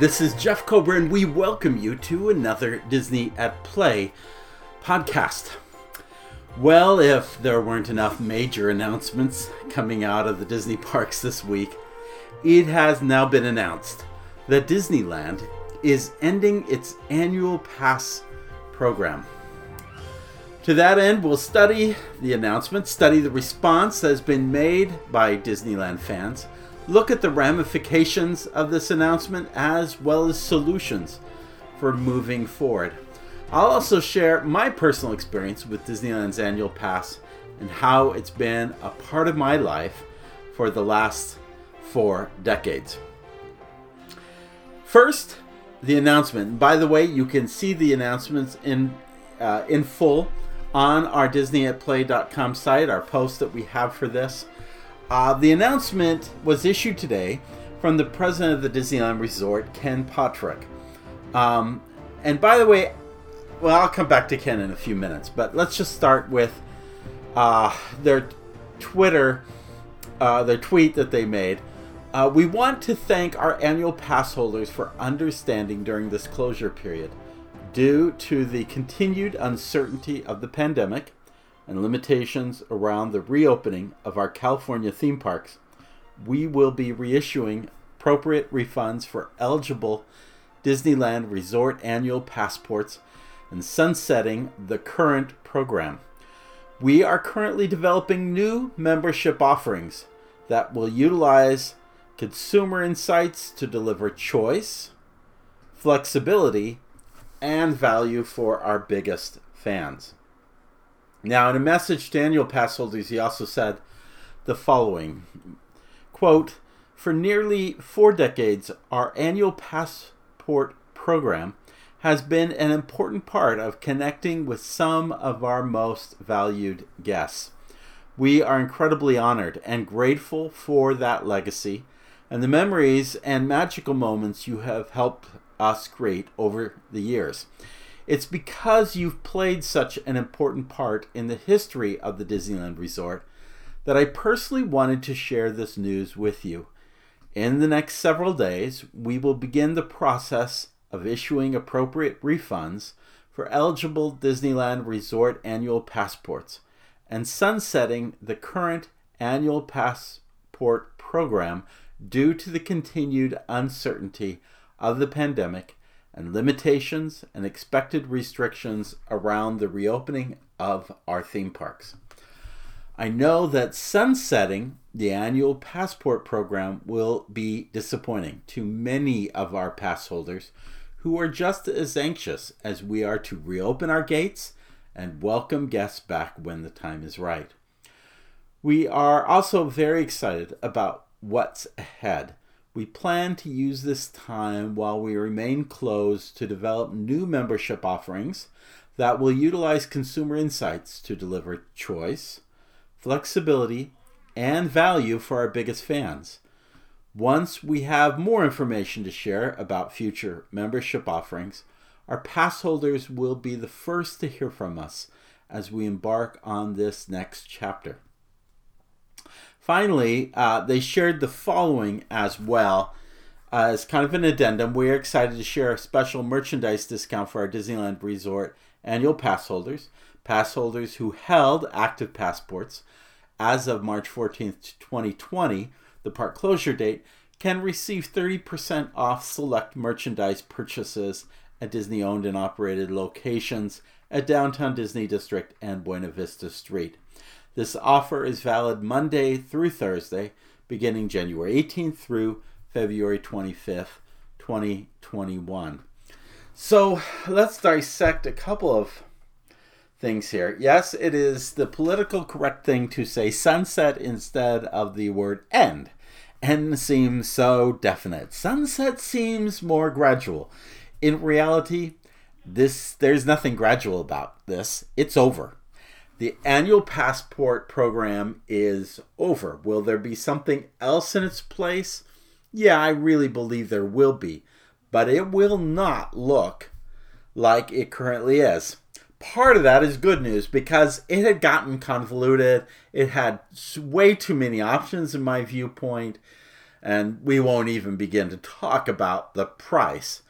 Hi, this is Jeff Cobra, and we welcome you to another Disney at Play podcast. Well, if there weren't enough major announcements coming out of the Disney parks this week, it has now been announced that Disneyland is ending its annual pass program. To that end, we'll study the announcement, study the response that has been made by Disneyland fans, look at the ramifications of this announcement as well as solutions for moving forward. I'll also share my personal experience with Disneyland's annual pass and how it's been a part of my life for the last four decades. First, the announcement. By the way, you can see the announcements in uh, in full on our DisneyAtPlay.com site, our post that we have for this. Uh, the announcement was issued today from the president of the Disneyland Resort, Ken Potrock. Um, and by the way, well, I'll come back to Ken in a few minutes, but let's just start with uh, their Twitter, uh, their tweet that they made. Uh, we want to thank our annual pass holders for understanding during this closure period. Due to the continued uncertainty of the pandemic, and limitations around the reopening of our California theme parks, we will be reissuing appropriate refunds for eligible Disneyland Resort annual passports and sunsetting the current program. We are currently developing new membership offerings that will utilize consumer insights to deliver choice, flexibility, and value for our biggest fans. Now, in a message to annual pass holders, he also said the following quote, For nearly four decades, our annual passport program has been an important part of connecting with some of our most valued guests. We are incredibly honored and grateful for that legacy and the memories and magical moments you have helped us create over the years. It's because you've played such an important part in the history of the Disneyland Resort that I personally wanted to share this news with you. In the next several days, we will begin the process of issuing appropriate refunds for eligible Disneyland Resort annual passports and sunsetting the current annual passport program due to the continued uncertainty of the pandemic and limitations and expected restrictions around the reopening of our theme parks. I know that sunsetting the annual passport program will be disappointing to many of our pass holders who are just as anxious as we are to reopen our gates and welcome guests back when the time is right. We are also very excited about what's ahead we plan to use this time while we remain closed to develop new membership offerings that will utilize consumer insights to deliver choice, flexibility, and value for our biggest fans. Once we have more information to share about future membership offerings, our pass holders will be the first to hear from us as we embark on this next chapter. Finally, uh, they shared the following as well uh, as kind of an addendum. We're excited to share a special merchandise discount for our Disneyland Resort annual pass holders, pass holders who held active passports as of March 14th, 2020, the park closure date, can receive 30% off select merchandise purchases at Disney owned and operated locations at Downtown Disney District and Buena Vista Street. This offer is valid Monday through Thursday, beginning January 18th through February 25th, 2021. So let's dissect a couple of things here. Yes, it is the political correct thing to say sunset instead of the word end. End seems so definite. Sunset seems more gradual. In reality, this there's nothing gradual about this. It's over. The annual passport program is over. Will there be something else in its place? Yeah, I really believe there will be, but it will not look like it currently is. Part of that is good news because it had gotten convoluted. It had way too many options, in my viewpoint. And we won't even begin to talk about the price.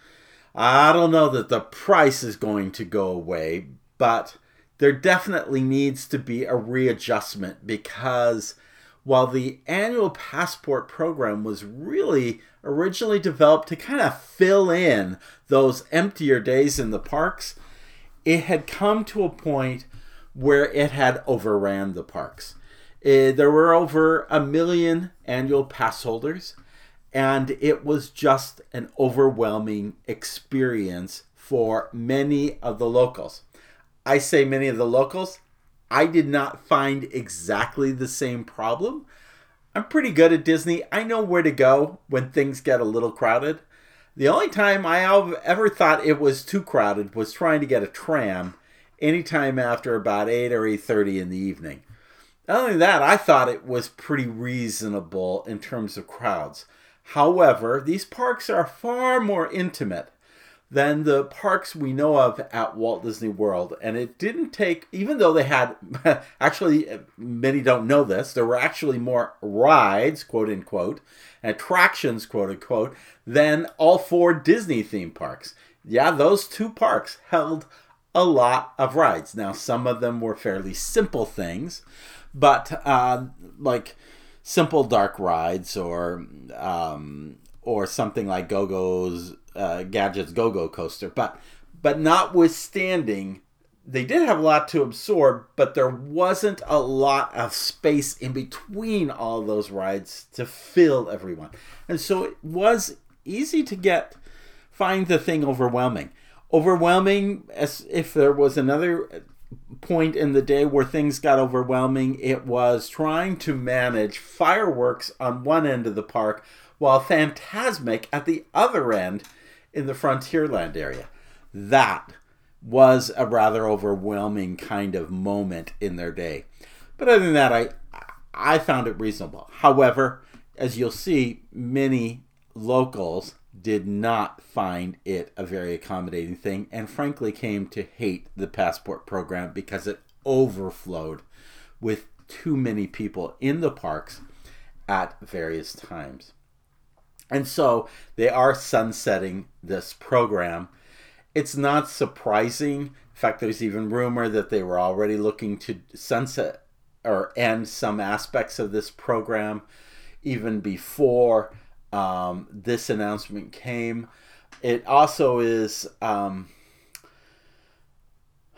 I don't know that the price is going to go away, but there definitely needs to be a readjustment because while the annual passport program was really originally developed to kind of fill in those emptier days in the parks, it had come to a point where it had overran the parks. It, eh, there were over a million annual pass holders, and it was just an overwhelming experience for many of the locals. I say many of the locals, I did not find exactly the same problem. I'm pretty good at Disney. I know where to go when things get a little crowded. The only time I ever thought it was too crowded was trying to get a tram anytime after about 8 or 8.30 in the evening. Other than that, I thought it was pretty reasonable in terms of crowds. However, these parks are far more intimate than the parks we know of at Walt Disney World. And it didn't take, even though they had, actually, many don't know this, there were actually more rides, quote unquote, attractions, quote unquote, than all four Disney theme parks. Yeah, those two parks held a lot of rides. Now, some of them were fairly simple things, but uh, like simple dark rides or um, or something like Go-Go's uh, Gadget's Go-Go coaster. But but notwithstanding, they did have a lot to absorb, but there wasn't a lot of space in between all those rides to fill everyone, and so it was easy to get find the thing overwhelming. Overwhelming as if there was another point in the day where things got overwhelming, it was trying to manage fireworks on one end of the park while Fantasmic at the other end in the Frontierland area. That was a rather overwhelming kind of moment in their day. But other than that, I I found it reasonable. However, as you'll see, many locals did not find it a very accommodating thing and frankly came to hate the passport program because it overflowed with too many people in the parks at various times. And so they are sunsetting this program. It's not surprising. In fact, there's even rumor that they were already looking to sunset or end some aspects of this program even before um, this announcement came. It also is. Um,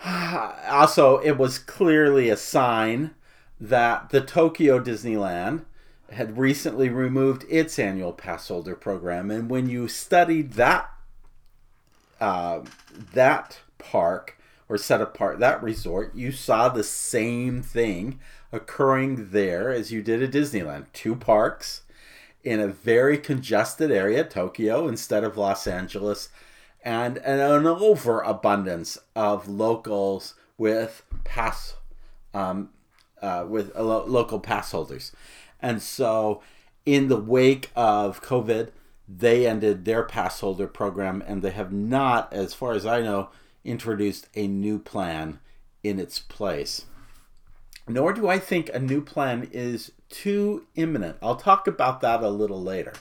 also, it was clearly a sign that the Tokyo Disneyland had recently removed its annual pass holder program, and when you studied that uh, that park or set apart that resort, you saw the same thing occurring there as you did at Disneyland. Two parks in a very congested area, Tokyo instead of Los Angeles, and, an overabundance of locals with pass um, uh, with uh, lo- local pass holders. And so, in the wake of COVID, they ended their pass holder program and they have not, as far as I know, introduced a new plan in its place. Nor do I think a new plan is too imminent. I'll talk about that a little later.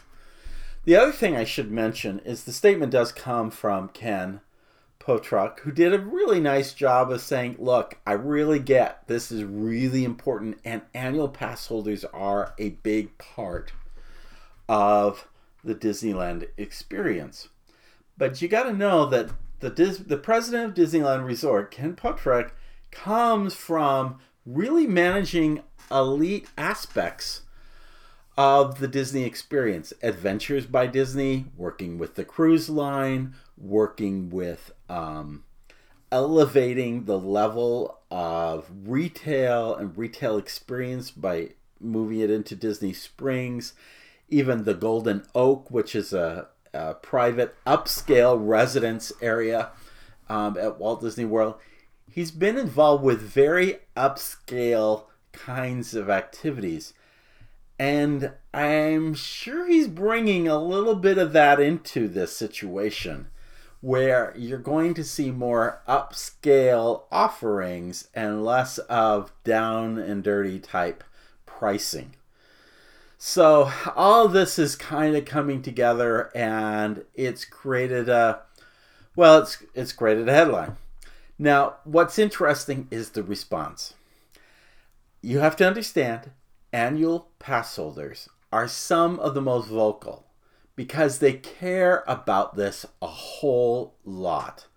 The other thing I should mention is the statement does come from Ken Potrock, who did a really nice job of saying, look, I really get this is really important, and annual pass holders are a big part of the Disneyland experience. But you got to know that the, Dis- the president of Disneyland Resort, Ken Potrock, comes from really managing elite aspects of the Disney experience. Adventures by Disney, working with the cruise line, working with um, elevating the level of retail and retail experience by moving it into Disney Springs, even the Golden Oak, which is a, a private upscale residence area um, at Walt Disney World. He's been involved with very upscale kinds of activities. And I'm sure he's bringing a little bit of that into this situation where you're going to see more upscale offerings and less of down and dirty type pricing. So all this is kind of coming together, and it's created a well, it's it's created a headline. Now, what's interesting is the response. You have to understand, annual pass holders are some of the most vocal because they care about this a whole lot.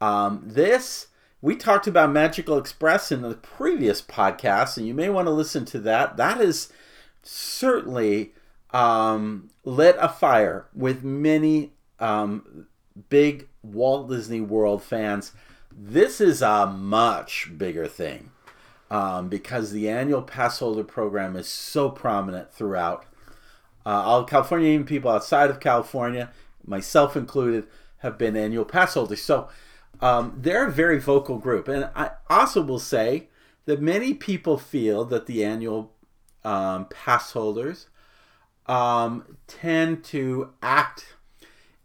Um, this we talked about Magical Express in the previous podcast, and you may want to listen to that. That is certainly um, lit a fire with many um, big Walt Disney World fans. This is a much bigger thing um, because the annual pass holder program is so prominent throughout. Uh, all Californian people outside of California, myself included, have been annual pass holders. So um, they're a very vocal group. And I also will say that many people feel that the annual um, pass holders um, tend to act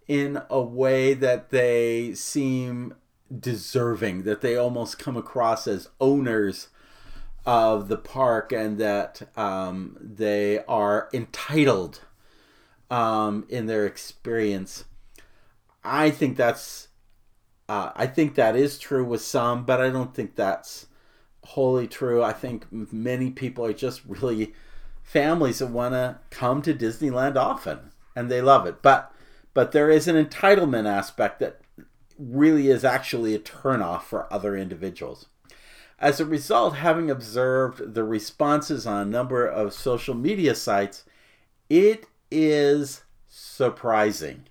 in a way that they seem deserving, that they almost come across as owners of the park and that um, they are entitled um, in their experience. I think that's uh, I think that is true with some, but I don't think that's wholly true. I think many people are just really families that want to come to Disneyland often and they love it. But but there is an entitlement aspect that really is actually a turnoff for other individuals. As a result, having observed the responses on a number of social media sites, it is surprising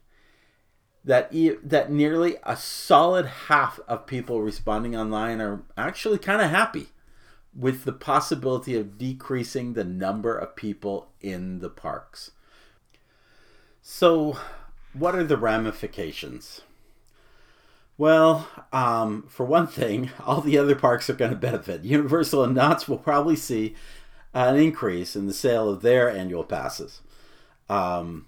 that e- that nearly a solid half of people responding online are actually kind of happy with the possibility of decreasing the number of people in the parks. So, what are the ramifications? Well, um, for one thing, all the other parks are going to benefit. Universal and Knott's will probably see an increase in the sale of their annual passes. Um,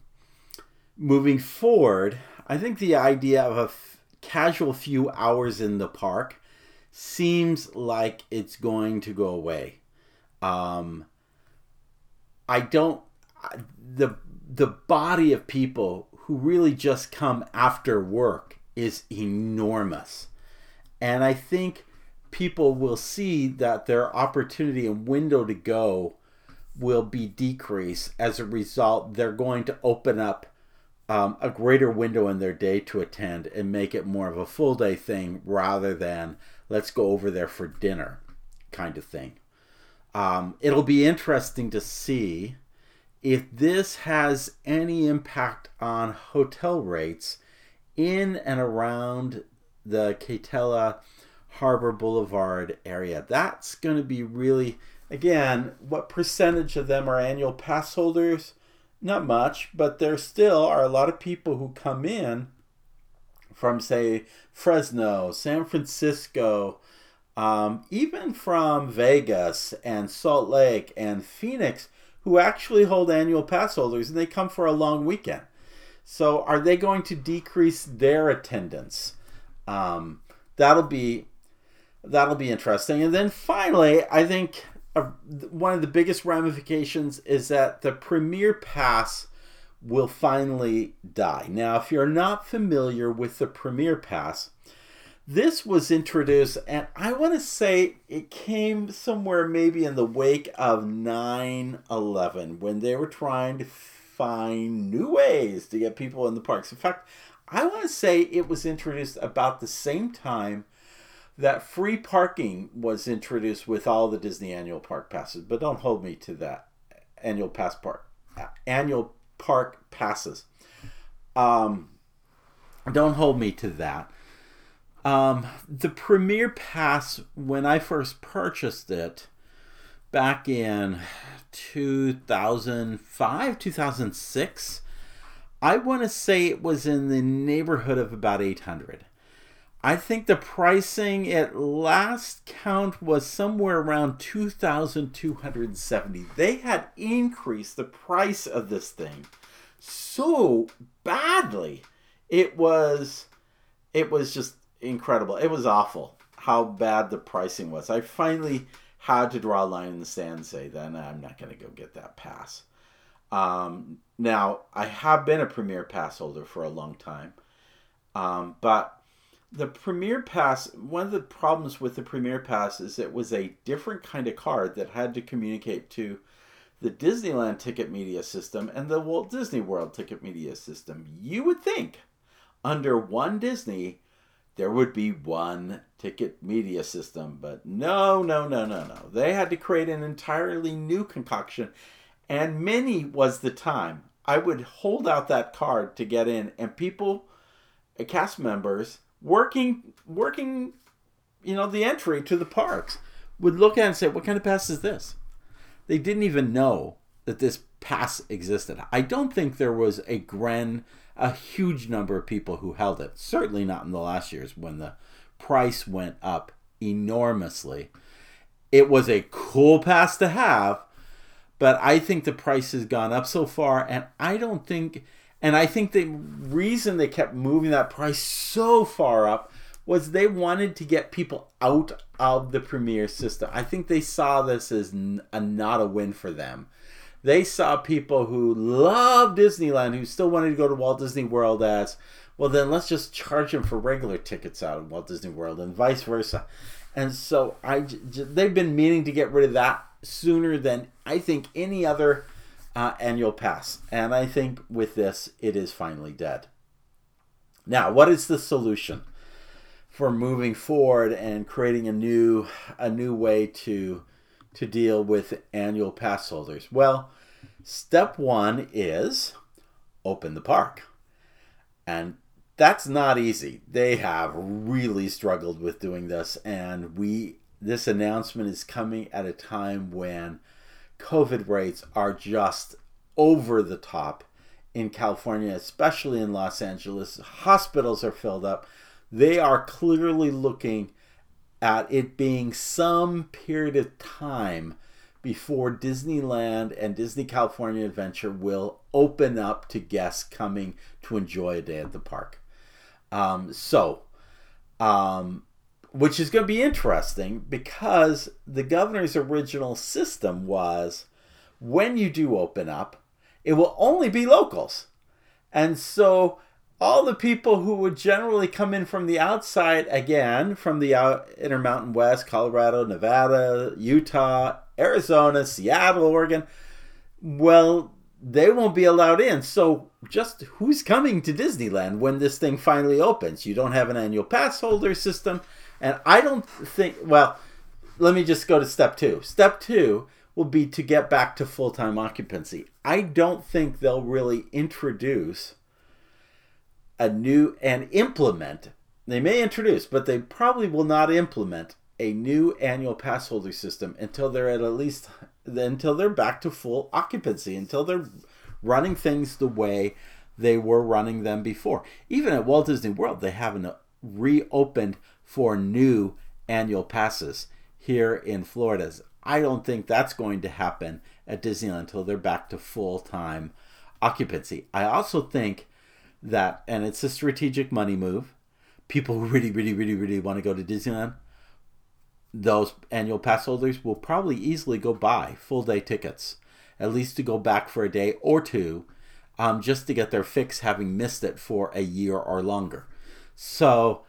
moving forward, I think the idea of a f- casual few hours in the park seems like it's going to go away. Um, I don't the the body of people who really just come after work is enormous. And I think people will see that their opportunity and window to go will be decreased. As a result, they're going to open up um, a greater window in their day to attend and make it more of a full day thing rather than let's go over there for dinner kind of thing. Um, it'll be interesting to see if this has any impact on hotel rates in and around the Katella Harbor Boulevard area. That's going to be really, again, what percentage of them are annual pass holders? Not much, but there still are a lot of people who come in from, say, Fresno, San Francisco, um, even from Vegas and Salt Lake and Phoenix, who actually hold annual pass holders and they come for a long weekend. So, are they going to decrease their attendance? Um, that'll be that'll be interesting. And then finally, I think uh, one of the biggest ramifications is that the Premier Pass will finally die. Now, if you're not familiar with the Premier Pass, this was introduced, and I want to say it came somewhere maybe in the wake of 9 11 when they were trying to find new ways to get people in the parks. In fact, I want to say it was introduced about the same time that free parking was introduced with all the Disney annual park passes, but don't hold me to that annual pass park annual park passes. Um, don't hold me to that. Um, the Premier Pass, when I first purchased it back in 2005, 2006, I want to say it was in the neighborhood of about 800. I think the pricing at last count was somewhere around 2270. They had increased the price of this thing so badly. It was it was just incredible. It was awful how bad the pricing was. I finally had to draw a line in the sand and say, then I'm not going to go get that pass. Um, now, I have been a Premier Pass holder for a long time, um, but the Premier Pass, one of the problems with the Premier Pass is it was a different kind of card that had to communicate to the Disneyland ticket media system and the Walt Disney World ticket media system. You would think under one Disney there would be one ticket media system, but no, no, no, no, no. They had to create an entirely new concoction, and many was the time I would hold out that card to get in, and people, uh, cast members working, working, you know, the entry to the parks would look at it and say, "What kind of pass is this?" They didn't even know that this pass existed. I don't think there was a grand a huge number of people who held it. Certainly not in the last years when the price went up enormously. It was a cool pass to have, but I think the price has gone up so far, and I don't think, and I think the reason they kept moving that price so far up was they wanted to get people out of the premier system. I think they saw this as not a win for them they saw people who love Disneyland who still wanted to go to Walt Disney World as well then let's just charge them for regular tickets out of Walt Disney World and vice versa. And so I they've been meaning to get rid of that sooner than I think any other uh, annual pass. And I think with this it is finally dead. Now, what is the solution for moving forward and creating a new a new way to to deal with annual pass holders? Well, step one is open the park. And that's not easy. They have really struggled with doing this and we this announcement is coming at a time when COVID rates are just over the top in California, especially in Los Angeles. Hospitals are filled up. They are clearly looking at it being some period of time before Disneyland and Disney California Adventure will open up to guests coming to enjoy a day at the park. Um, so, um, which is going to be interesting because the governor's original system was when you do open up, it will only be locals. And so all the people who would generally come in from the outside again from the intermountain west colorado nevada utah arizona seattle oregon well they won't be allowed in. So just who's coming to disneyland when this thing finally opens? You don't have an annual pass holder system. And i don't think well let me just go to step two. Step two will be to get back to full-time occupancy. I don't think they'll really introduce a new and implement. They may introduce, but they probably will not implement a new annual pass holder system until they're at at least until they're back to full occupancy, until they're running things the way they were running them before. Even at Walt Disney World, they haven't reopened for new annual passes here in Florida. I don't think that's going to happen at Disneyland until they're back to full time occupancy. I also think that, and it's a strategic money move. People who really, really, really, really want to go to Disneyland, those annual pass holders will probably easily go buy full day tickets, at least to go back for a day or two, um, just to get their fix having missed it for a year or longer. So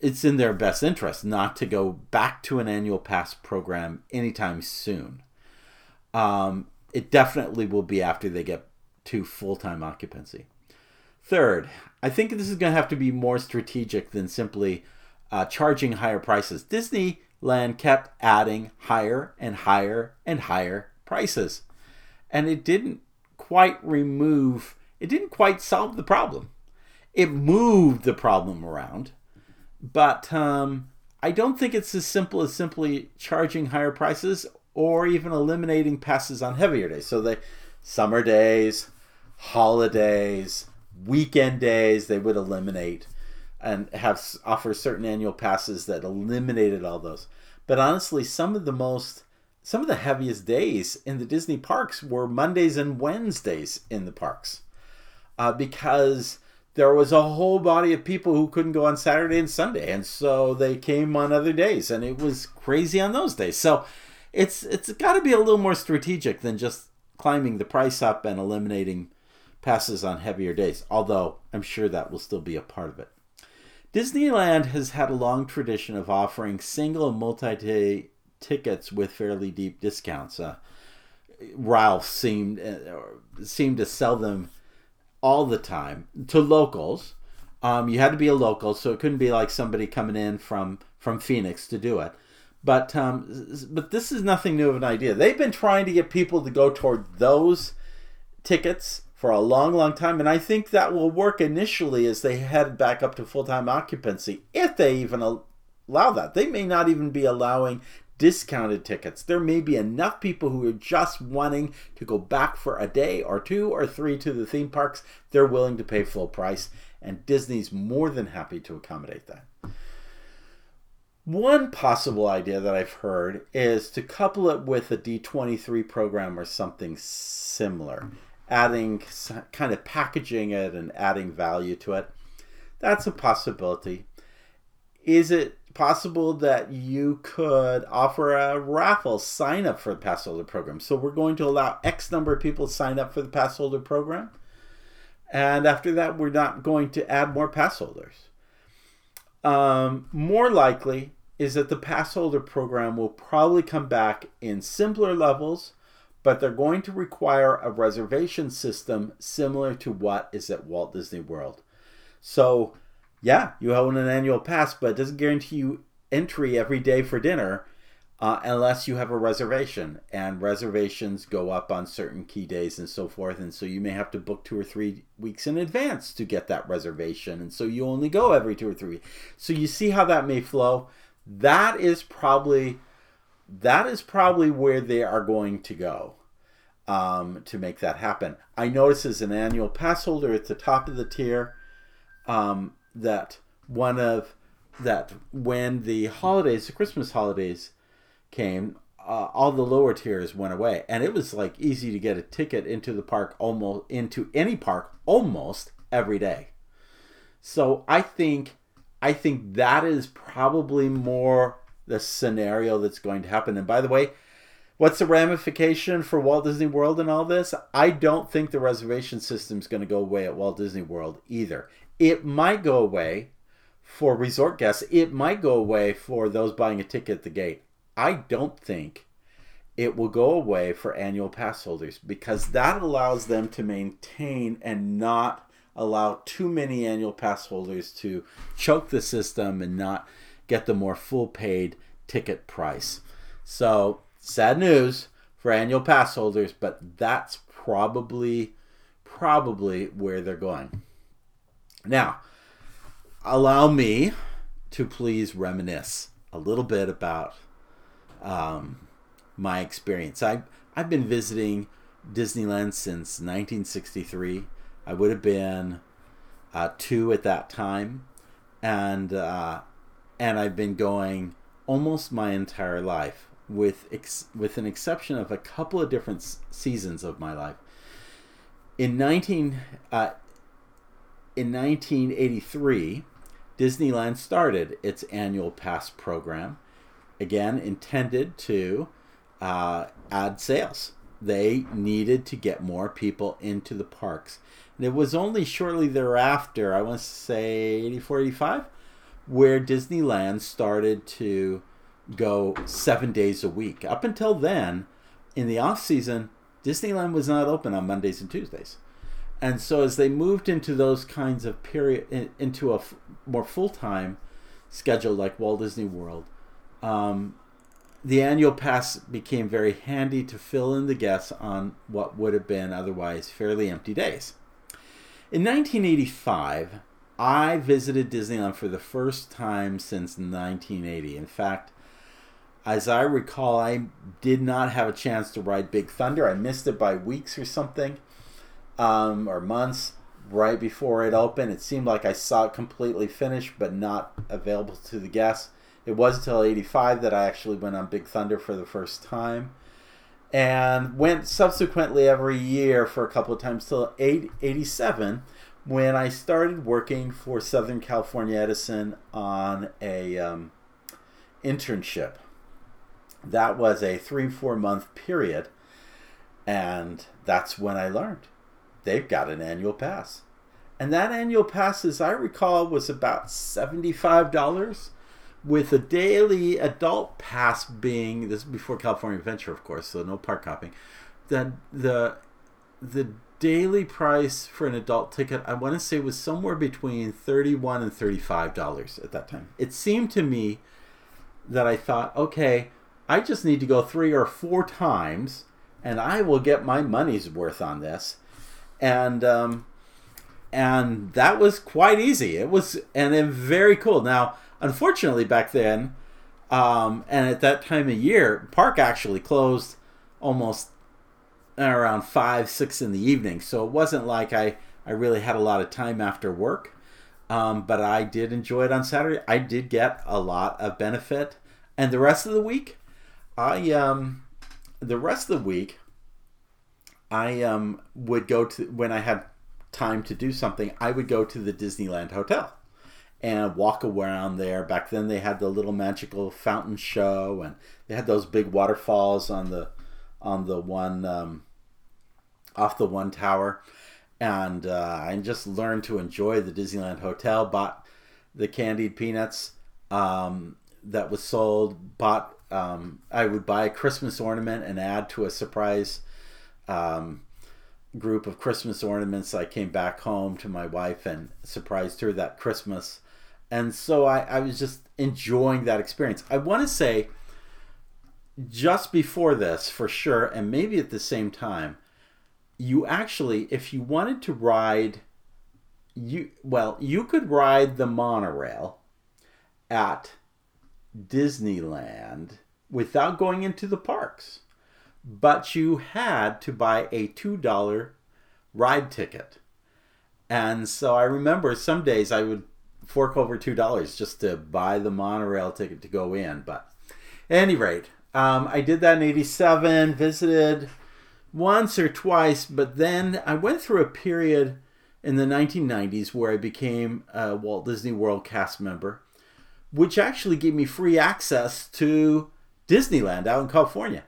it's in their best interest not to go back to an annual pass program anytime soon. Um, it definitely will be after they get to full time occupancy. Third, I think this is going to have to be more strategic than simply uh, charging higher prices. Disneyland kept adding higher and higher and higher prices, and it didn't quite remove, it didn't quite solve the problem. It moved the problem around, but um, I don't think it's as simple as simply charging higher prices or even eliminating passes on heavier days. So the summer days, holidays, weekend days they would eliminate and have offer certain annual passes that eliminated all those. But honestly, some of the most some of the heaviest days in the Disney parks were Mondays and Wednesdays in the parks, uh, because there was a whole body of people who couldn't go on Saturday and Sunday, and so they came on other days, and it was crazy on those days. So it's it's got to be a little more strategic than just climbing the price up and eliminating passes on heavier days, although I'm sure that will still be a part of it. Disneyland has had a long tradition of offering single and multi day tickets with fairly deep discounts. Uh, Ralph seemed uh, seemed to sell them all the time to locals. Um, you had to be a local, so it couldn't be like somebody coming in from from Phoenix to do it. But um, but this is nothing new of an idea. They've been trying to get people to go toward those tickets for a long, long time, and I think that will work initially as they head back up to full time occupancy, if they even allow that. They may not even be allowing discounted tickets. There may be enough people who are just wanting to go back for a day or two or three to the theme parks. They're willing to pay full price, and Disney's more than happy to accommodate that. One possible idea that I've heard is to couple it with a D23 program or something similar, adding kind of packaging it and adding value to it. That's a possibility. Is it possible that you could offer a raffle sign up for the pass holder program. So we're going to allow X number of people sign up for the pass holder program. And after that, we're not going to add more pass holders. Um, more likely is that the pass holder program will probably come back in simpler levels, but they're going to require a reservation system similar to what is at Walt Disney World. So yeah, you own an annual pass, but it doesn't guarantee you entry every day for dinner uh, unless you have a reservation. And reservations go up on certain key days and so forth. And so you may have to book two or three weeks in advance to get that reservation. And so you only go every two or three. So you see how that may flow. That is probably that is probably where they are going to go um, to make that happen. I notice as an annual pass holder at the top of the tier, um, that one of that when the holidays, the Christmas holidays came, uh, all the lower tiers went away, and it was like easy to get a ticket into the park almost into any park almost every day. So I think I think that is probably more the scenario that's going to happen. And by the way, what's the ramification for Walt Disney World and all this? I don't think the reservation system is going to go away at Walt Disney World either. It might go away for resort guests. It might go away for those buying a ticket at the gate. I don't think it will go away for annual pass holders because that allows them to maintain and not allow too many annual pass holders to choke the system and not get the more full paid ticket price. So, sad news for annual pass holders, but that's probably probably where they're going. Now, allow me to please reminisce a little bit about um, my experience. I, I've been visiting Disneyland since 1963. I would have been uh, two at that time, and uh, and I've been going almost my entire life, with ex- with an exception of a couple of different s- seasons of my life. In 19 uh, in 1983, Disneyland started its annual pass program, again intended to uh, add sales. They needed to get more people into the parks. And it was only shortly thereafter, I want to say 84, 85, where Disneyland started to go seven days a week. Up until then, in the off season, Disneyland was not open on Mondays and Tuesdays and so as they moved into those kinds of period into a f- more full-time schedule like walt disney world um, the annual pass became very handy to fill in the guests on what would have been otherwise fairly empty days in 1985 i visited disneyland for the first time since 1980 in fact as i recall i did not have a chance to ride big thunder i missed it by weeks or something um, or months right before it opened. It seemed like I saw it completely finished, but not available to the guests. It was until 85 that I actually went on Big Thunder for the first time. And went subsequently every year for a couple of times till 87 when I started working for Southern California Edison on a um, internship. That was a three, four month period And that's when I learned they've got an annual pass. And that annual pass, as I recall, was about $75 with a daily adult pass being this is before California Adventure, of course, so no park hopping. The the the daily price for an adult ticket, I want to say, was somewhere between thirty-one and thirty-five dollars at that time. It seemed to me that I thought, okay, I just need to go three or four times, and I will get my money's worth on this, and um, and that was quite easy. It was and then very cool. Now, unfortunately, back then, um, and at that time of year, park actually closed almost around five, six in the evening. So it wasn't like I, I really had a lot of time after work. Um, but I did enjoy it on Saturday. I did get a lot of benefit, and the rest of the week, I um, the rest of the week, I um would go to when I had time to do something. I would go to the Disneyland Hotel and walk around there. Back then, they had the little magical fountain show, and they had those big waterfalls on the on the one um, off the one tower, and uh, I just learned to enjoy the Disneyland Hotel. Bought the candied peanuts um, that was sold. Bought um, I would buy a Christmas ornament and add to a surprise um, group of Christmas ornaments. I came back home to my wife and surprised her that Christmas. And so I, I was just enjoying that experience. I want to say just before this, for sure, and maybe at the same time, you actually, if you wanted to ride, you well, you could ride the monorail at Disneyland without going into the parks, but you had to buy a two dollar ride ticket. And so I remember some days I would fork over two dollars just to buy the monorail ticket to go in. But at any rate, um, I did that in '87. Visited once or twice, but then I went through a period in the 1990s where I became a Walt Disney World cast member, which actually gave me free access to Disneyland out in California.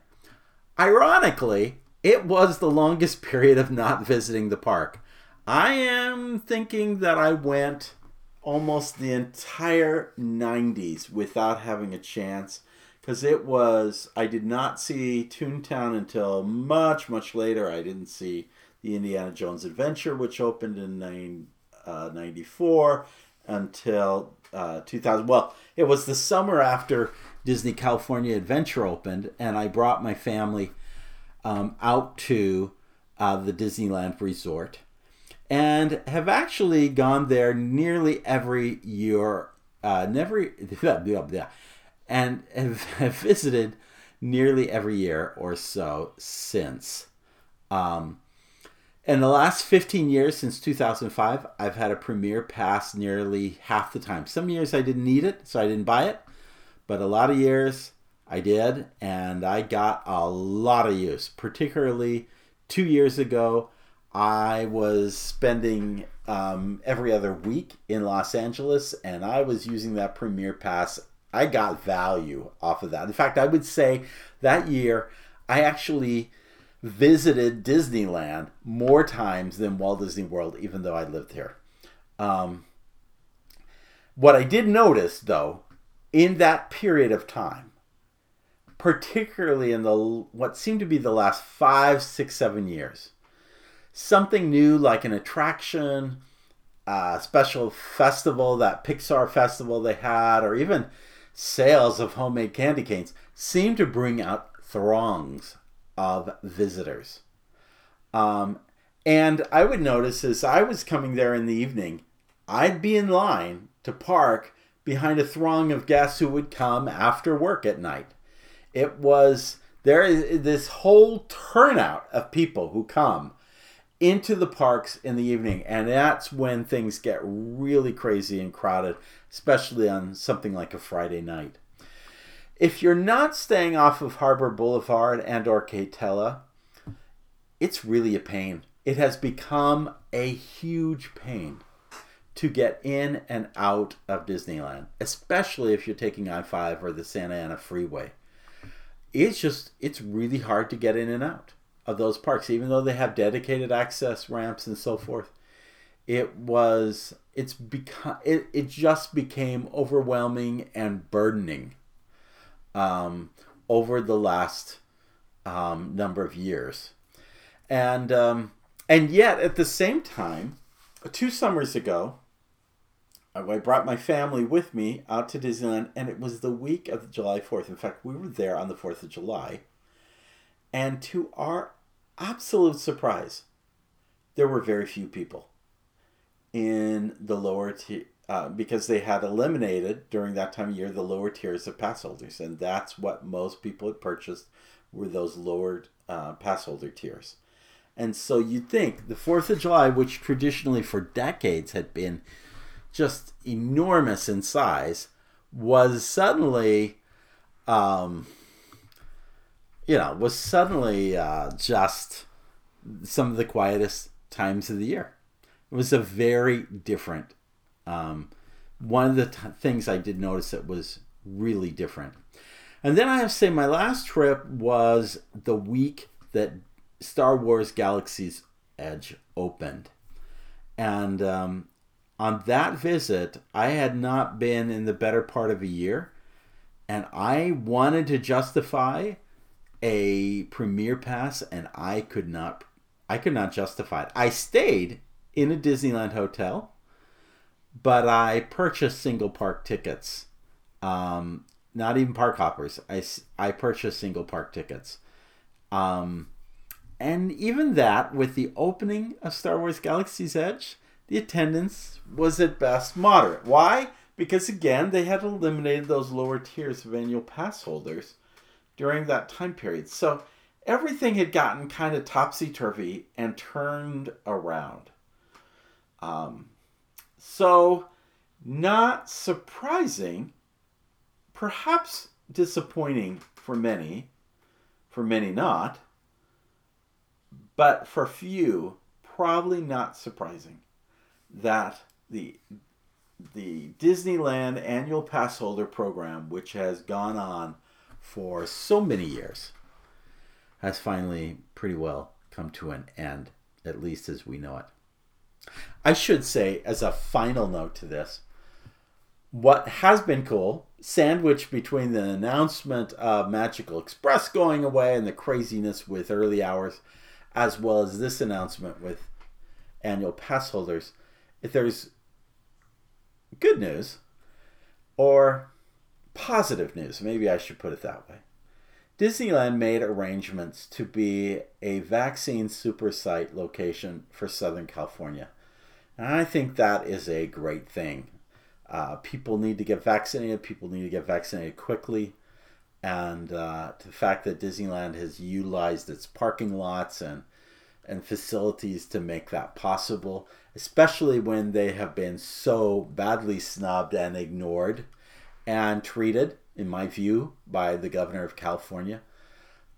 Ironically, it was the longest period of not visiting the park. I am thinking that I went almost the entire 90s without having a chance because it was I did not see Toontown until much much later. I didn't see the Indiana Jones Adventure, which opened in uh, 94 until uh, 2000. Well, it was the summer after Disney California Adventure opened, and I brought my family um, out to uh, the Disneyland Resort and have actually gone there nearly every year. Uh, never, and have, visited nearly every year or so since. Um, in the last 15 years, since 2005, I've had a Premier Pass nearly half the time. Some years I didn't need it, so I didn't buy it. But a lot of years I did, and I got a lot of use. Particularly two years ago, I was spending um, every other week in Los Angeles, and I was using that Premier Pass I got value off of that. In fact, I would say that year I actually visited Disneyland more times than Walt Disney World, even though I lived here. Um, what I did notice, though, in that period of time, particularly in the what seemed to be the last five, six, seven years, something new like an attraction, a special festival, that Pixar festival they had, or even sales of homemade candy canes seem to bring out throngs of visitors. Um, and I would notice as I was coming there in the evening, I'd be in line to park behind a throng of guests who would come after work at night. It was there is this whole turnout of people who come into the parks in the evening and that's when things get really crazy and crowded especially on something like a friday night. If you're not staying off of harbor boulevard and or Katella, it's really a pain. It has become a huge pain to get in and out of disneyland especially if you're taking i-5 or the santa ana freeway. It's just it's really hard to get in and out of those parks, even though they have dedicated access ramps and so forth, it was it's become it, it just became overwhelming and burdening um, over the last um, number of years, and um, and yet at the same time, two summers ago, I brought my family with me out to Disneyland, and it was the week of July 4th. In fact, we were there on the 4th of July. And to our absolute surprise, there were very few people in the lower tier uh, because they had eliminated during that time of year the lower tiers of pass holders. And that's what most people had purchased were those lowered uh, pass holder tiers. And so you'd think the 4th of July, which traditionally for decades had been just enormous in size, was suddenly, um, you know, was suddenly uh, just some of the quietest times of the year. It was a very different. Um, one of the t- things I did notice that was really different. And then I have to say, my last trip was the week that Star Wars Galaxy's Edge opened. And um, on that visit, I had not been in the better part of a year, and I wanted to justify a premier pass, and I could not. I could not justify it. I stayed in a Disneyland hotel, but I purchased single park tickets. Um, not even park hoppers. I, I purchased single park tickets. Um, and even that, with the opening of Star Wars Galaxy's Edge, the attendance was at best moderate. Why? Because again, they had eliminated those lower tiers of annual pass holders during that time period. So everything had gotten kind of topsy turvy and turned around. Um, so, not surprising, perhaps disappointing for many, for many not, but for few, probably not surprising that the the Disneyland annual pass holder program, which has gone on for so many years, has finally pretty well come to an end, at least as we know it. I should say, as a final note to this, what has been cool, sandwiched between the announcement of Magical Express going away and the craziness with early hours, as well as this announcement with annual pass holders, if there's good news or positive news, maybe I should put it that way. Disneyland made arrangements to be a vaccine super site location for Southern California. And I think that is a great thing. Uh, people need to get vaccinated, people need to get vaccinated quickly. And uh, the fact that Disneyland has utilized its parking lots and and facilities to make that possible, especially when they have been so badly snubbed and ignored and treated, in my view, by the governor of California.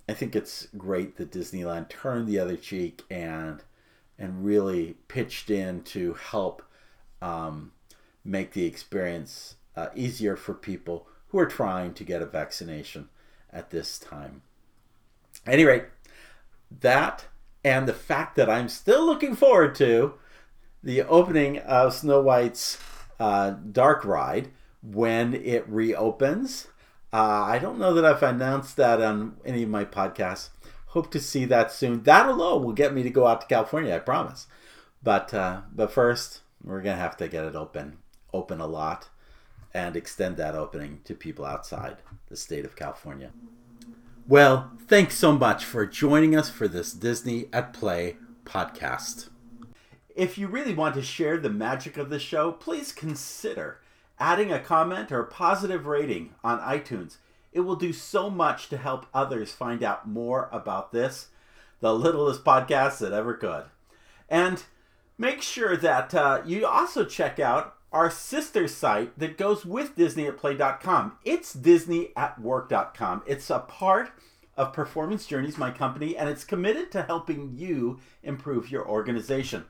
I think it's great that Disneyland turned the other cheek and and really pitched in to help um, make the experience uh, easier for people who are trying to get a vaccination at this time. At any rate, that and the fact that I'm still looking forward to the opening of Snow White's uh, Dark Ride when it reopens. Uh, I don't know that I've announced that on any of my podcasts. Hope to see that soon. That alone will get me to go out to California, I promise. But uh, but first, we're gonna have to get it open, open a lot, and extend that opening to people outside the state of California. Well, thanks so much for joining us for this Disney at Play podcast. If you really want to share the magic of the show, please consider adding a comment or positive rating on iTunes. It will do so much to help others find out more about this, the littlest podcast that ever could. And make sure that uh, you also check out our sister site that goes with DisneyAtPlay.com. It's DisneyAtWork.com. It's a part of Performance Journeys, my company, and it's committed to helping you improve your organization.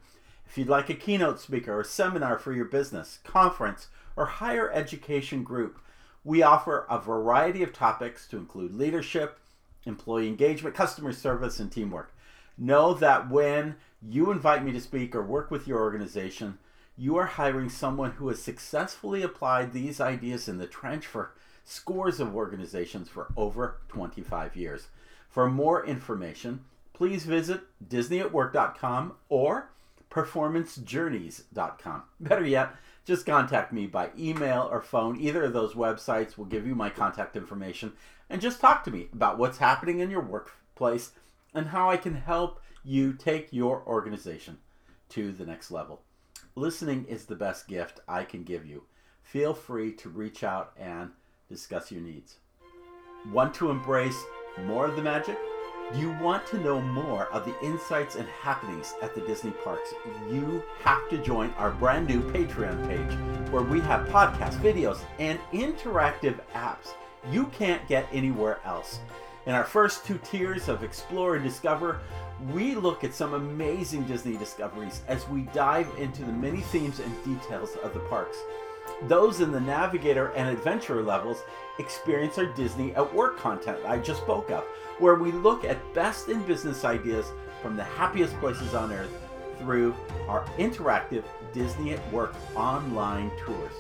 If you'd like a keynote speaker or seminar for your business, conference, or higher education group, we offer a variety of topics to include leadership, employee engagement, customer service, and teamwork. Know that when you invite me to speak or work with your organization, you are hiring someone who has successfully applied these ideas in the trench for scores of organizations for over 25 years. For more information, please visit disneyatwork.com or performancejourneys.com. Better yet, just contact me by email or phone. Either of those websites will give you my contact information and just talk to me about what's happening in your workplace and how I can help you take your organization to the next level. Listening is the best gift I can give you. Feel free to reach out and discuss your needs. Want to embrace more of the magic? You want to know more of the insights and happenings at the Disney parks? You have to join our brand new Patreon page where we have podcasts, videos, and interactive apps you can't get anywhere else. In our first two tiers of Explore and Discover, we look at some amazing Disney discoveries as we dive into the many themes and details of the parks. Those in the Navigator and Adventurer levels experience our Disney at Work content I just spoke of, where we look at best in business ideas from the happiest places on earth through our interactive Disney at Work online tours.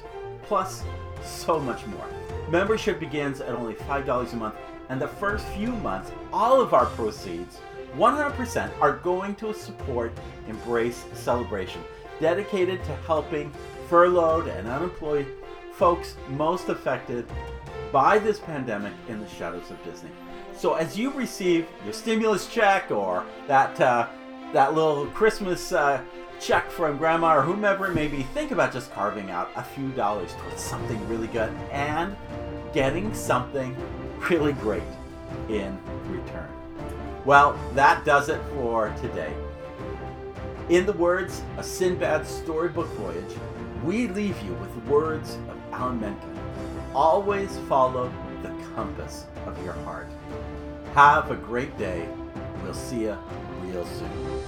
Plus, so much more. Membership begins at only $5 a month, and the first few months, all of our proceeds, 100%, are going to support Embrace Celebration, dedicated to helping furloughed and unemployed folks most affected by this pandemic in the shadows of Disney. So as you receive your stimulus check or that uh, that little Christmas uh, check from grandma or whomever it may be, think about just carving out a few dollars towards something really good and getting something really great in return. Well, that does it for today. In the words, a Sinbad storybook voyage, we leave you with words of Alan Menken. Always follow the compass of your heart. Have a great day. We'll see you real soon.